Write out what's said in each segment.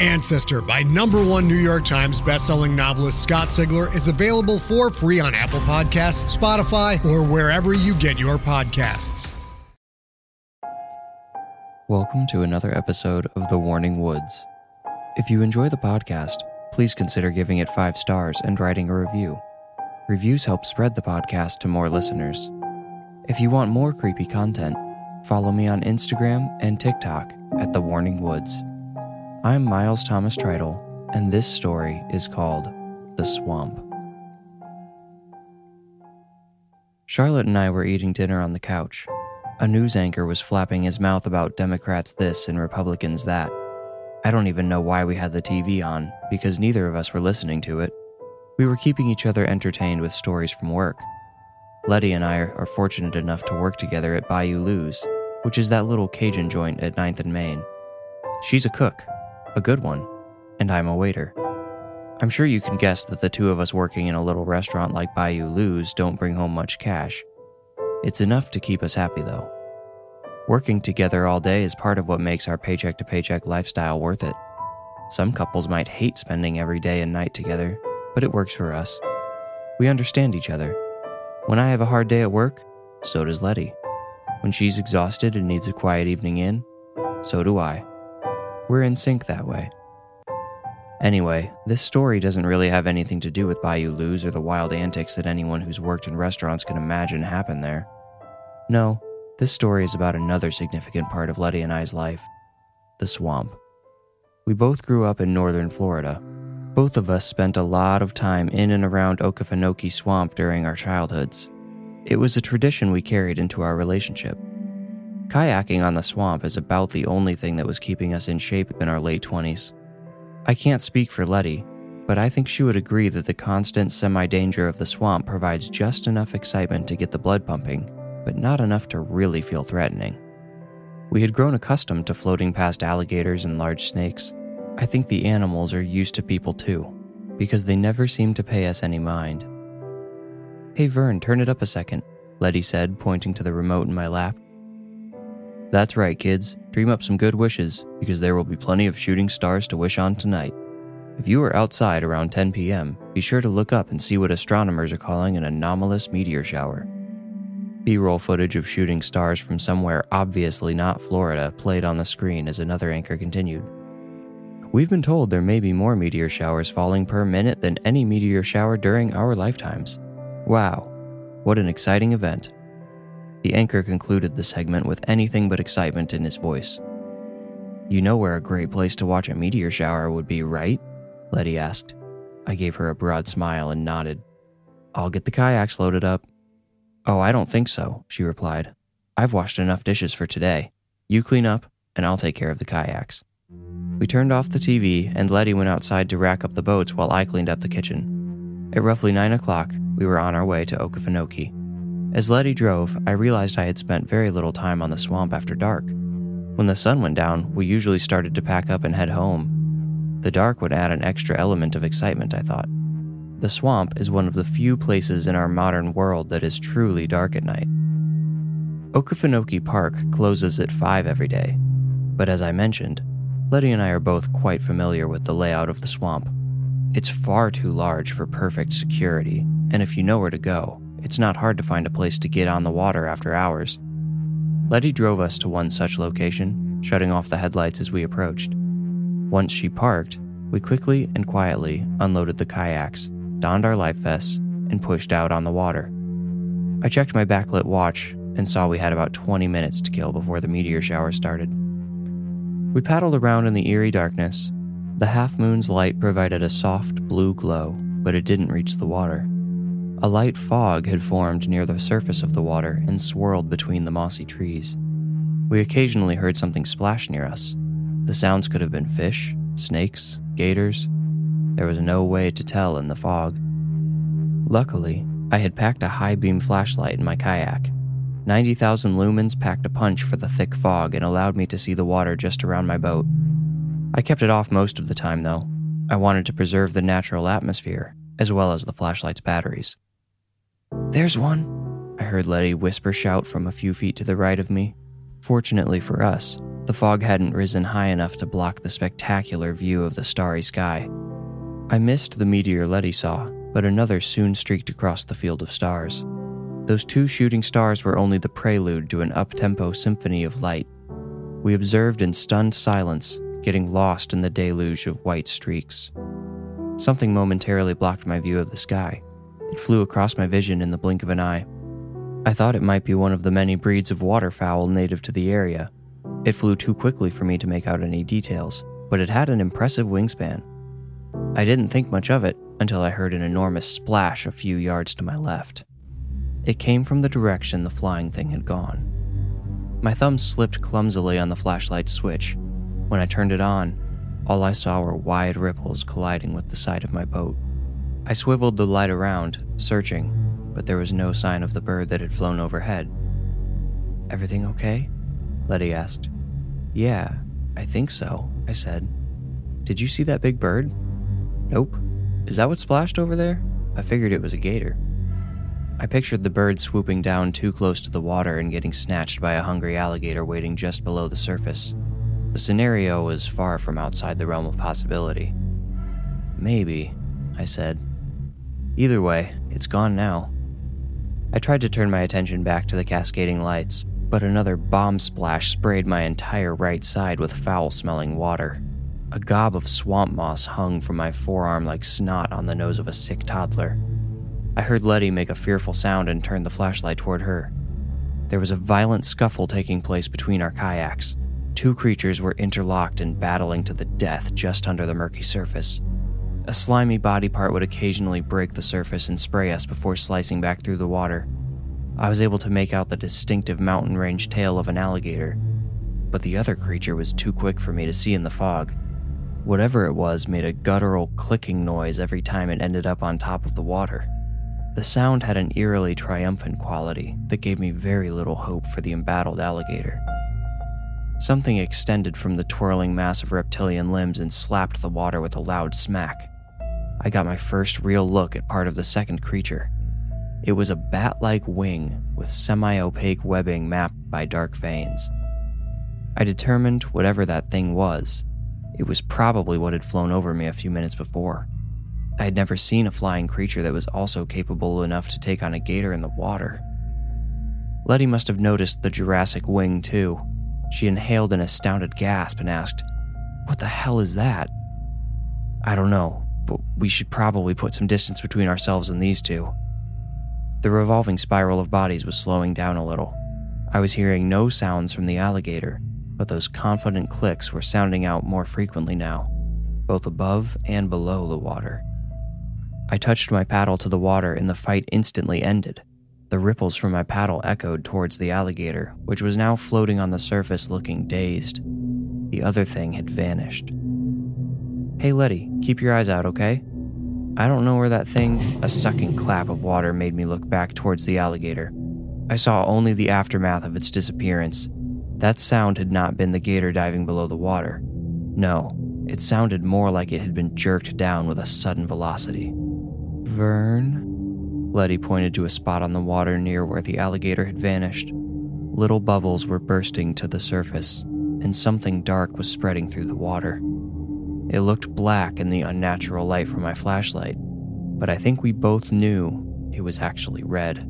Ancestor by number one New York Times bestselling novelist Scott Sigler is available for free on Apple Podcasts, Spotify, or wherever you get your podcasts. Welcome to another episode of The Warning Woods. If you enjoy the podcast, please consider giving it five stars and writing a review. Reviews help spread the podcast to more listeners. If you want more creepy content, follow me on Instagram and TikTok at The Warning Woods. I'm Miles Thomas Tritle, and this story is called The Swamp. Charlotte and I were eating dinner on the couch. A news anchor was flapping his mouth about Democrats this and Republicans that. I don't even know why we had the TV on, because neither of us were listening to it. We were keeping each other entertained with stories from work. Letty and I are fortunate enough to work together at Bayou Lou's, which is that little Cajun joint at 9th and Main. She's a cook, a good one, and I'm a waiter. I'm sure you can guess that the two of us working in a little restaurant like Bayou Lou's don't bring home much cash. It's enough to keep us happy, though. Working together all day is part of what makes our paycheck to paycheck lifestyle worth it. Some couples might hate spending every day and night together, but it works for us. We understand each other. When I have a hard day at work, so does Letty. When she's exhausted and needs a quiet evening in, so do I. We're in sync that way. Anyway, this story doesn't really have anything to do with Bayou Lou's or the wild antics that anyone who's worked in restaurants can imagine happen there. No, this story is about another significant part of Letty and I's life the swamp. We both grew up in northern Florida. Both of us spent a lot of time in and around Okefenokee Swamp during our childhoods. It was a tradition we carried into our relationship. Kayaking on the swamp is about the only thing that was keeping us in shape in our late 20s. I can't speak for Letty, but I think she would agree that the constant semi danger of the swamp provides just enough excitement to get the blood pumping, but not enough to really feel threatening. We had grown accustomed to floating past alligators and large snakes. I think the animals are used to people too, because they never seem to pay us any mind. Hey Vern, turn it up a second, Letty said, pointing to the remote in my lap. That's right, kids. Dream up some good wishes, because there will be plenty of shooting stars to wish on tonight. If you are outside around 10 p.m., be sure to look up and see what astronomers are calling an anomalous meteor shower. B roll footage of shooting stars from somewhere obviously not Florida played on the screen as another anchor continued. We've been told there may be more meteor showers falling per minute than any meteor shower during our lifetimes. Wow, what an exciting event! The anchor concluded the segment with anything but excitement in his voice. You know where a great place to watch a meteor shower would be, right? Letty asked. I gave her a broad smile and nodded. I'll get the kayaks loaded up. Oh, I don't think so, she replied. I've washed enough dishes for today. You clean up, and I'll take care of the kayaks. We turned off the TV, and Letty went outside to rack up the boats while I cleaned up the kitchen. At roughly 9 o'clock, we were on our way to Okefenokee. As Letty drove, I realized I had spent very little time on the swamp after dark. When the sun went down, we usually started to pack up and head home. The dark would add an extra element of excitement, I thought. The swamp is one of the few places in our modern world that is truly dark at night. Okefenokee Park closes at 5 every day, but as I mentioned, Letty and I are both quite familiar with the layout of the swamp. It's far too large for perfect security, and if you know where to go, it's not hard to find a place to get on the water after hours. Letty drove us to one such location, shutting off the headlights as we approached. Once she parked, we quickly and quietly unloaded the kayaks, donned our life vests, and pushed out on the water. I checked my backlit watch and saw we had about 20 minutes to kill before the meteor shower started. We paddled around in the eerie darkness. The half moon's light provided a soft blue glow, but it didn't reach the water. A light fog had formed near the surface of the water and swirled between the mossy trees. We occasionally heard something splash near us. The sounds could have been fish, snakes, gators. There was no way to tell in the fog. Luckily, I had packed a high beam flashlight in my kayak. 90,000 lumens packed a punch for the thick fog and allowed me to see the water just around my boat. I kept it off most of the time, though. I wanted to preserve the natural atmosphere, as well as the flashlight's batteries. There's one, I heard Letty whisper shout from a few feet to the right of me. Fortunately for us, the fog hadn't risen high enough to block the spectacular view of the starry sky. I missed the meteor Letty saw, but another soon streaked across the field of stars. Those two shooting stars were only the prelude to an up-tempo symphony of light. We observed in stunned silence, getting lost in the deluge of white streaks. Something momentarily blocked my view of the sky. It flew across my vision in the blink of an eye. I thought it might be one of the many breeds of waterfowl native to the area. It flew too quickly for me to make out any details, but it had an impressive wingspan. I didn't think much of it until I heard an enormous splash a few yards to my left. It came from the direction the flying thing had gone. My thumb slipped clumsily on the flashlight switch. When I turned it on, all I saw were wide ripples colliding with the side of my boat. I swiveled the light around, searching, but there was no sign of the bird that had flown overhead. Everything okay? Letty asked. Yeah, I think so, I said. Did you see that big bird? Nope. Is that what splashed over there? I figured it was a gator. I pictured the bird swooping down too close to the water and getting snatched by a hungry alligator waiting just below the surface. The scenario was far from outside the realm of possibility. Maybe, I said. Either way, it's gone now. I tried to turn my attention back to the cascading lights, but another bomb splash sprayed my entire right side with foul smelling water. A gob of swamp moss hung from my forearm like snot on the nose of a sick toddler. I heard Letty make a fearful sound and turned the flashlight toward her. There was a violent scuffle taking place between our kayaks. Two creatures were interlocked and battling to the death just under the murky surface. A slimy body part would occasionally break the surface and spray us before slicing back through the water. I was able to make out the distinctive mountain range tail of an alligator, but the other creature was too quick for me to see in the fog. Whatever it was made a guttural clicking noise every time it ended up on top of the water. The sound had an eerily triumphant quality that gave me very little hope for the embattled alligator. Something extended from the twirling mass of reptilian limbs and slapped the water with a loud smack. I got my first real look at part of the second creature. It was a bat like wing with semi opaque webbing mapped by dark veins. I determined whatever that thing was it was probably what had flown over me a few minutes before. I had never seen a flying creature that was also capable enough to take on a gator in the water. Letty must have noticed the Jurassic wing, too. She inhaled an astounded gasp and asked, What the hell is that? I don't know, but we should probably put some distance between ourselves and these two. The revolving spiral of bodies was slowing down a little. I was hearing no sounds from the alligator, but those confident clicks were sounding out more frequently now, both above and below the water. I touched my paddle to the water and the fight instantly ended. The ripples from my paddle echoed towards the alligator, which was now floating on the surface looking dazed. The other thing had vanished. Hey, Letty, keep your eyes out, okay? I don't know where that thing, a sucking clap of water, made me look back towards the alligator. I saw only the aftermath of its disappearance that sound had not been the gator diving below the water. No, it sounded more like it had been jerked down with a sudden velocity. Vern? Letty pointed to a spot on the water near where the alligator had vanished. Little bubbles were bursting to the surface, and something dark was spreading through the water. It looked black in the unnatural light from my flashlight, but I think we both knew it was actually red.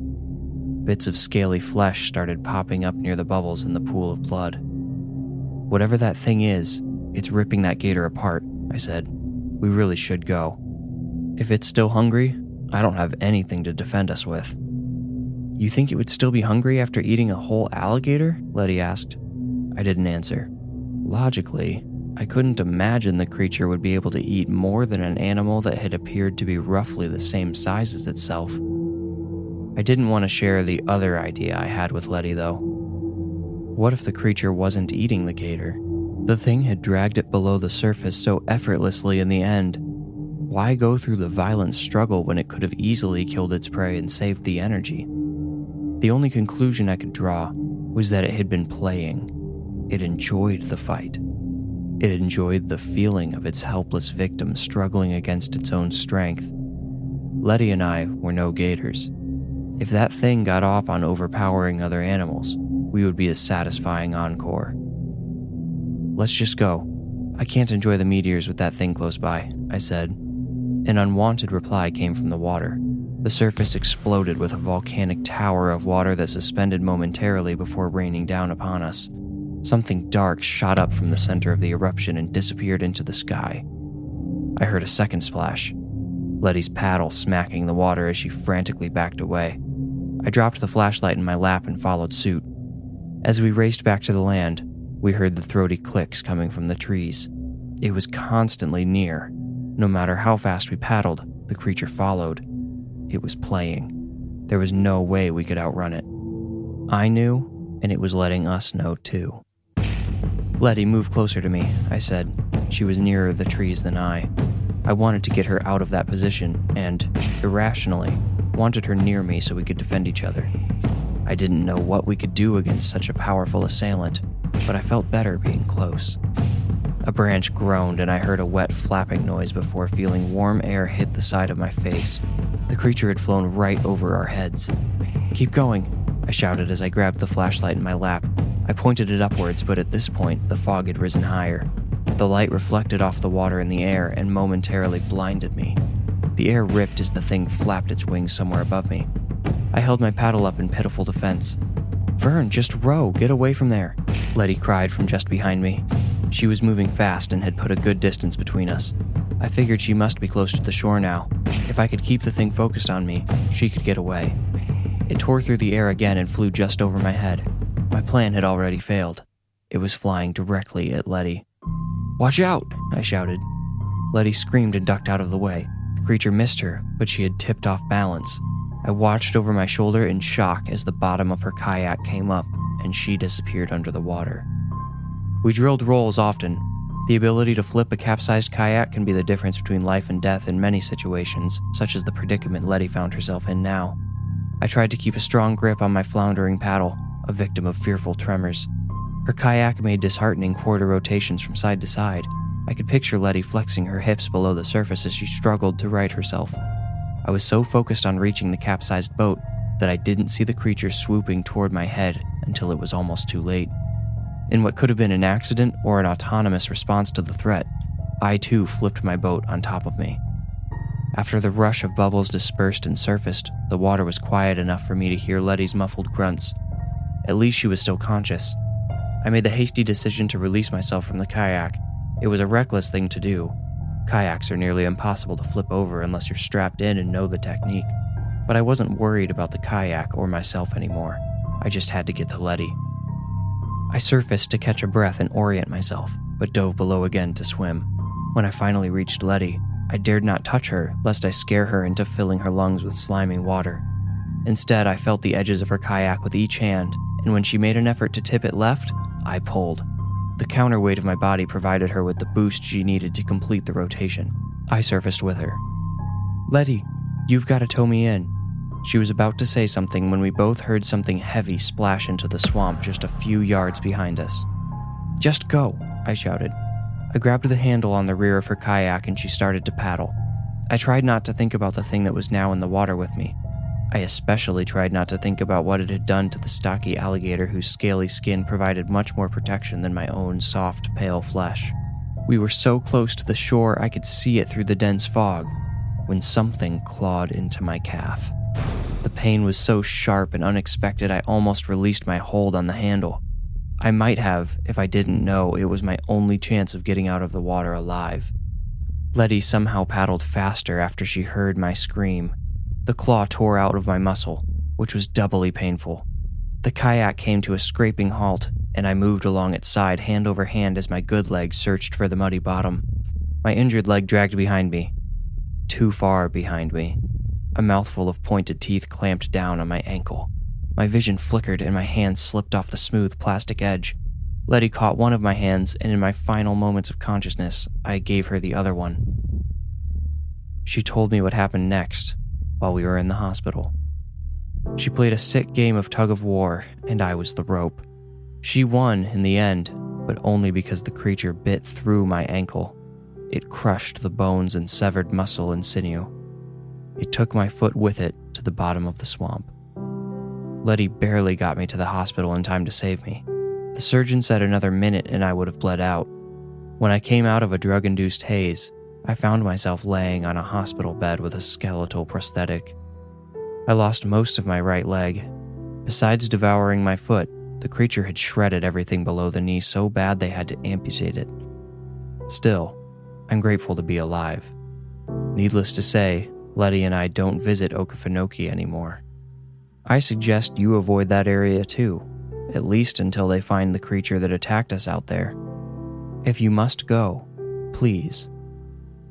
Bits of scaly flesh started popping up near the bubbles in the pool of blood. Whatever that thing is, it's ripping that gator apart, I said. We really should go. If it's still hungry, I don't have anything to defend us with. You think it would still be hungry after eating a whole alligator? Letty asked. I didn't answer. Logically, I couldn't imagine the creature would be able to eat more than an animal that had appeared to be roughly the same size as itself. I didn't want to share the other idea I had with Letty, though. What if the creature wasn't eating the gator? The thing had dragged it below the surface so effortlessly in the end. Why go through the violent struggle when it could have easily killed its prey and saved the energy? The only conclusion I could draw was that it had been playing. It enjoyed the fight. It enjoyed the feeling of its helpless victim struggling against its own strength. Letty and I were no gators. If that thing got off on overpowering other animals, we would be a satisfying encore. Let's just go. I can't enjoy the meteors with that thing close by, I said. An unwanted reply came from the water. The surface exploded with a volcanic tower of water that suspended momentarily before raining down upon us. Something dark shot up from the center of the eruption and disappeared into the sky. I heard a second splash, Letty's paddle smacking the water as she frantically backed away. I dropped the flashlight in my lap and followed suit. As we raced back to the land, we heard the throaty clicks coming from the trees. It was constantly near. No matter how fast we paddled, the creature followed. It was playing. There was no way we could outrun it. I knew, and it was letting us know too. Letty, move closer to me, I said. She was nearer the trees than I. I wanted to get her out of that position, and, irrationally, wanted her near me so we could defend each other. I didn't know what we could do against such a powerful assailant, but I felt better being close. A branch groaned, and I heard a wet flapping noise before feeling warm air hit the side of my face. The creature had flown right over our heads. Keep going, I shouted as I grabbed the flashlight in my lap. I pointed it upwards, but at this point, the fog had risen higher. The light reflected off the water in the air and momentarily blinded me. The air ripped as the thing flapped its wings somewhere above me. I held my paddle up in pitiful defense. Vern, just row, get away from there, Letty cried from just behind me. She was moving fast and had put a good distance between us. I figured she must be close to the shore now. If I could keep the thing focused on me, she could get away. It tore through the air again and flew just over my head. My plan had already failed. It was flying directly at Letty. Watch out! I shouted. Letty screamed and ducked out of the way. The creature missed her, but she had tipped off balance. I watched over my shoulder in shock as the bottom of her kayak came up and she disappeared under the water. We drilled rolls often. The ability to flip a capsized kayak can be the difference between life and death in many situations, such as the predicament Letty found herself in now. I tried to keep a strong grip on my floundering paddle, a victim of fearful tremors. Her kayak made disheartening quarter rotations from side to side. I could picture Letty flexing her hips below the surface as she struggled to right herself. I was so focused on reaching the capsized boat that I didn't see the creature swooping toward my head until it was almost too late. In what could have been an accident or an autonomous response to the threat, I too flipped my boat on top of me. After the rush of bubbles dispersed and surfaced, the water was quiet enough for me to hear Letty's muffled grunts. At least she was still conscious, I made the hasty decision to release myself from the kayak. It was a reckless thing to do. Kayaks are nearly impossible to flip over unless you're strapped in and know the technique. But I wasn't worried about the kayak or myself anymore. I just had to get to Letty. I surfaced to catch a breath and orient myself, but dove below again to swim. When I finally reached Letty, I dared not touch her lest I scare her into filling her lungs with slimy water. Instead, I felt the edges of her kayak with each hand, and when she made an effort to tip it left, I pulled. The counterweight of my body provided her with the boost she needed to complete the rotation. I surfaced with her. Letty, you've got to tow me in. She was about to say something when we both heard something heavy splash into the swamp just a few yards behind us. Just go, I shouted. I grabbed the handle on the rear of her kayak and she started to paddle. I tried not to think about the thing that was now in the water with me. I especially tried not to think about what it had done to the stocky alligator whose scaly skin provided much more protection than my own soft, pale flesh. We were so close to the shore I could see it through the dense fog when something clawed into my calf. The pain was so sharp and unexpected I almost released my hold on the handle. I might have if I didn't know it was my only chance of getting out of the water alive. Letty somehow paddled faster after she heard my scream the claw tore out of my muscle, which was doubly painful. The kayak came to a scraping halt, and I moved along its side hand over hand as my good leg searched for the muddy bottom. My injured leg dragged behind me. Too far behind me. A mouthful of pointed teeth clamped down on my ankle. My vision flickered and my hand slipped off the smooth plastic edge. Letty caught one of my hands, and in my final moments of consciousness, I gave her the other one. She told me what happened next while we were in the hospital. She played a sick game of tug of war, and I was the rope. She won in the end, but only because the creature bit through my ankle. It crushed the bones and severed muscle and sinew. It took my foot with it to the bottom of the swamp. Letty barely got me to the hospital in time to save me. The surgeon said another minute and I would have bled out. When I came out of a drug induced haze, I found myself laying on a hospital bed with a skeletal prosthetic. I lost most of my right leg. Besides devouring my foot, the creature had shredded everything below the knee so bad they had to amputate it. Still, I'm grateful to be alive. Needless to say, Letty and I don't visit Okefenokee anymore. I suggest you avoid that area too, at least until they find the creature that attacked us out there. If you must go, please,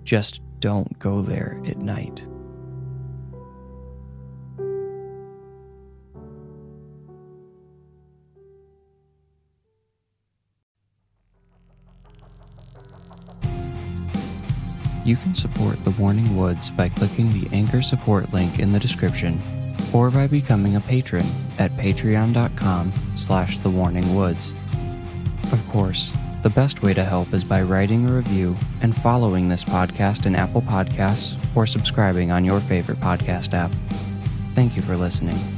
just don't go there at night. You can support The Warning Woods by clicking the Anchor support link in the description or by becoming a patron at patreon.com slash thewarningwoods. Of course, the best way to help is by writing a review and following this podcast in Apple Podcasts or subscribing on your favorite podcast app. Thank you for listening.